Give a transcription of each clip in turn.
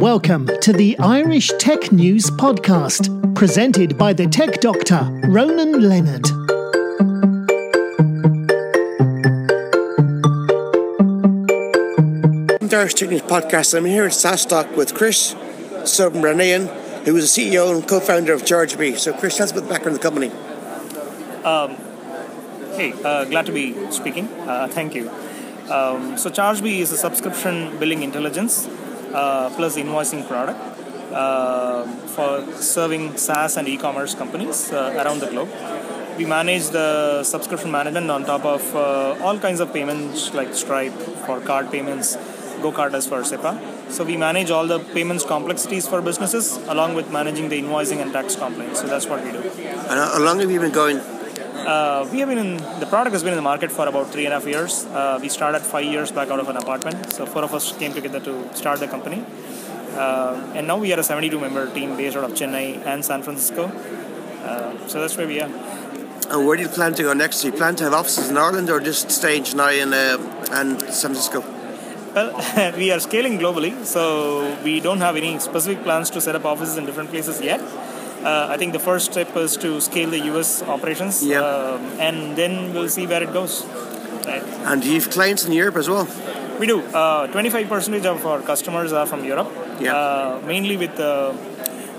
Welcome to the Irish Tech News Podcast, presented by the tech doctor, Ronan Leonard. The Irish Tech News Podcast. I'm here at SaaStock with Krish Subramanian, who is the CEO and co-founder of ChargeBee. So, Krish, tell us about the background of the company. Um, Hey, uh, glad to be speaking. Uh, thank you. Um, so, ChargeBee is a subscription billing intelligence plus invoicing product uh, for serving SaaS and e-commerce companies uh, around the globe. We manage the subscription management on top of uh, all kinds of payments like Stripe for card payments, GoCardless for SEPA. So we manage all the payments complexities for businesses along with managing the invoicing and tax compliance. So that's what we do. And how long have you been going? Uh, we have been in the product has been in the market for about three and a half years. Uh, we started five years back out of an apartment. So four of us came together to start the company, uh, and now we are a 72 member team based out of Chennai and San Francisco. Uh, so that's where we are. And where do you plan to go next? Do you plan to have offices in Ireland or just stay in Chennai and, uh, and San Francisco? Well, we are scaling globally, so we don't have any specific plans to set up offices in different places yet. Uh, I think the first step is to scale the US operations, Yeah. um, and then we'll see where it goes. Right. And you have clients in Europe as well? We do. Uh, 25% of our customers are from Europe, Yeah. uh, mainly with the,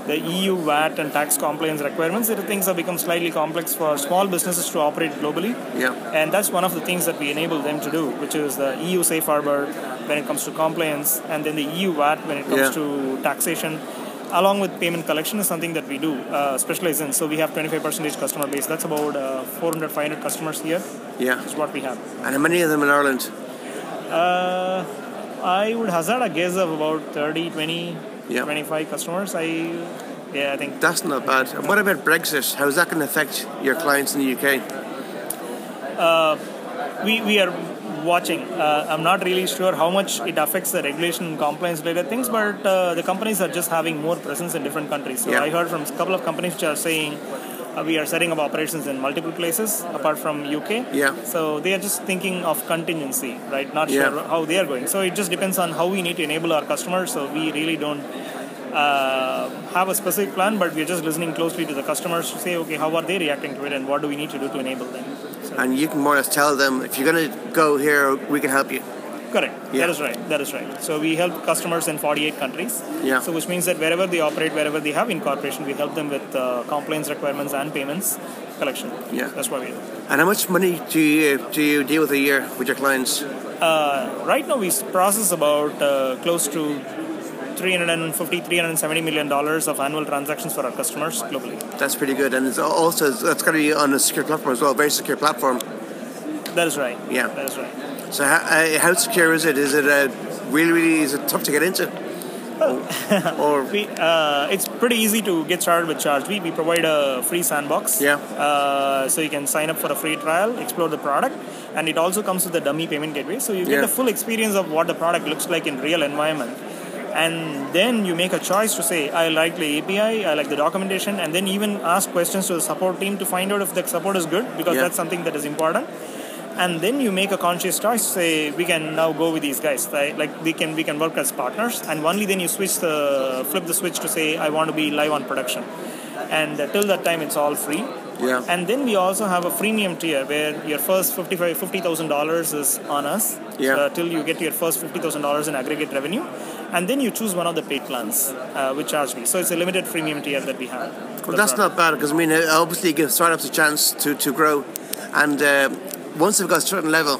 the EU VAT and tax compliance requirements. It, things have become slightly complex for small businesses to operate globally. Yeah. And that's one of the things that we enable them to do, which is the EU safe harbor when it comes to compliance, and then the EU VAT when it comes Yeah. to taxation. Along with payment collection is something that we do uh, specialize in. So we have 25% customer base. That's about uh, 400, 500 customers here. Yeah. Is what we have. And how many of them in Ireland? Uh, I would hazard a guess of about 30, 20, Yeah. 25 customers. I, yeah, I think. That's not bad. And what about Brexit? How is that going to affect your clients in the UK? Uh, We, we are watching. Uh, I'm not really sure how much it affects the regulation and compliance related things, but uh, the companies are just having more presence in different countries. So Yeah. I heard from a couple of companies which are saying uh, we are setting up operations in multiple places apart from UK. Yeah. So they are just thinking of contingency, right? Not Yeah. sure how they are going. So it just depends on how we need to enable our customers. So we really don't uh, have a specific plan, but we're just listening closely to the customers to say, okay, how are they reacting to it, and what do we need to do to enable them? And you can more or less tell them if you're going to go here, we can help you. correct. Yeah. That is right. That is right. So we help customers in 48 countries. Yeah. So which means that wherever they operate, wherever they have incorporation, we help them with uh, compliance requirements and payments collection. Yeah. That's what we do. And how much money do you do you deal with a year with your clients? Uh, right now, we process about uh, close to 350, 370 million dollars of annual transactions for our customers globally. That's pretty good, and it's also that's got to be on a secure platform as well, very secure platform. That is right. Yeah. That is right. So how, uh, how secure is it? Is it uh, really really is it tough to get into? or We, uh, it's pretty easy to get started with ChargeBee. We provide a free sandbox. Yeah. Uh, so you can sign up for a free trial, explore the product, and it also comes with a dummy payment gateway. So you get Yeah. the full experience of what the product looks like in real environment. And then you make a choice to say, I like the API, I like the documentation, and then even ask questions to the support team to find out if the support is good, because Yeah. that's something that is important. And then you make a conscious choice say, we can now go with these guys. Right? Like we can we can work as partners, and only then you switch the flip the switch to say, I want to be live on production. And uh, till that time, it's all free. Yeah. And then we also have a freemium tier where your first $55,000 $50,000 is on us Yeah. uh, till you get your first $50,000 in aggregate revenue. And then you choose one of the paid plans uh, ChargeBee. So it's a limited freemium tier that we have. well, that's not bad because I mean, it obviously gives startups a chance to, to grow, and uh, once they've got a certain level,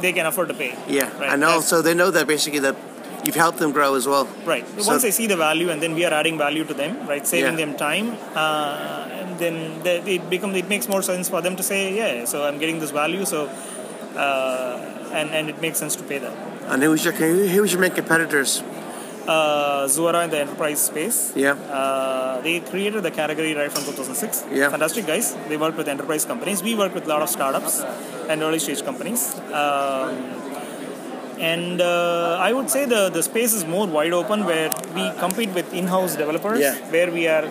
They can afford to pay. yeah, Right. and also they know that basically that you've helped them grow as well. Right. So- Once they see the value, and then we are adding value to them, right? Saving Yeah. them time, uh, and then they, it becomes it makes more sense for them to say, yeah, so I'm getting this value, so uh, and and it makes sense to pay that. And who's your who- who's your main competitors? Uh, Zuora in the enterprise space. Yeah, Uh, they created the category right from 2006. Yeah. Fantastic guys. They work with enterprise companies. We work with a lot of startups and early stage companies. Um, and uh, I would say the, the space is more wide open where we compete with in-house developers Yeah. where we are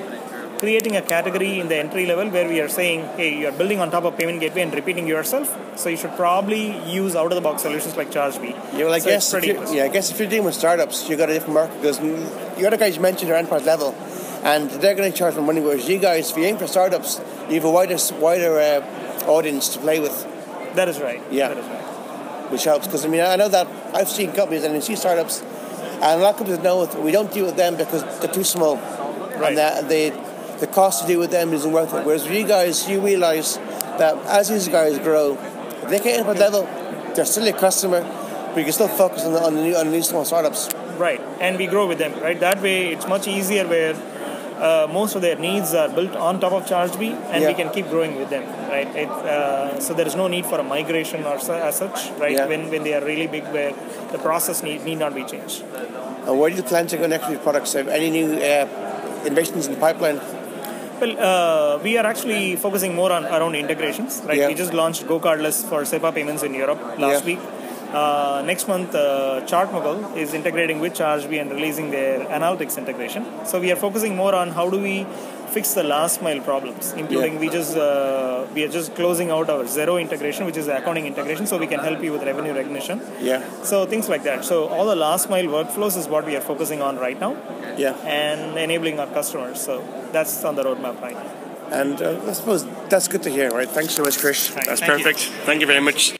creating a category in the entry level where we are saying, hey, you're building on top of payment gateway and repeating yourself. So you should probably use out of the box solutions like ChargeBee. Yeah, well, I So guess if you, yeah, I guess if you're dealing with startups, you got a different market because the other guys mentioned are enterprise level, and they're going to charge more money. Whereas you guys, if you aim for startups, you have a wider wider uh, audience to play with. That is right. Yeah. That is right. which helps because I mean I know that I've seen companies and I see startups, and a lot of companies know we don't deal with them because they're too small, Right. and they the cost to deal with them isn't worth it. Whereas for you guys, you realise that as these guys grow, if they get input level, they're still a customer, but you can still focus on the, on the new on the new small startups. Right, and we grow with them. Right, that way it's much easier where uh, most of their needs are built on top of ChargeBee, and we can keep growing with them. Right, it, uh, so there is no need for a migration or su- as such. Right, Yeah. when when they are really big, where the process need need not be changed. And where do you plan to go next with products? Have any new uh, innovations in the pipeline? Well, uh, we are actually focusing more on around integrations. Right, Yeah. we just launched GoCardless for SEPA payments in Europe last Yeah. week. Uh, next month, uh, ChartMogul is integrating with ChargeBee and releasing their analytics integration. So we are focusing more on how do we fix the last mile problems, including Yeah. we just uh, we are just closing out our Xero integration, which is accounting integration, so we can help you with revenue recognition. Yeah, So things like that. So all the last mile workflows is what we are focusing on right now, yeah. and enabling our customers. So that's on the roadmap right now. And uh, I suppose that's good to hear, right? Thanks so much, Krish. Right, That's thank you. perfect. Thank you very much.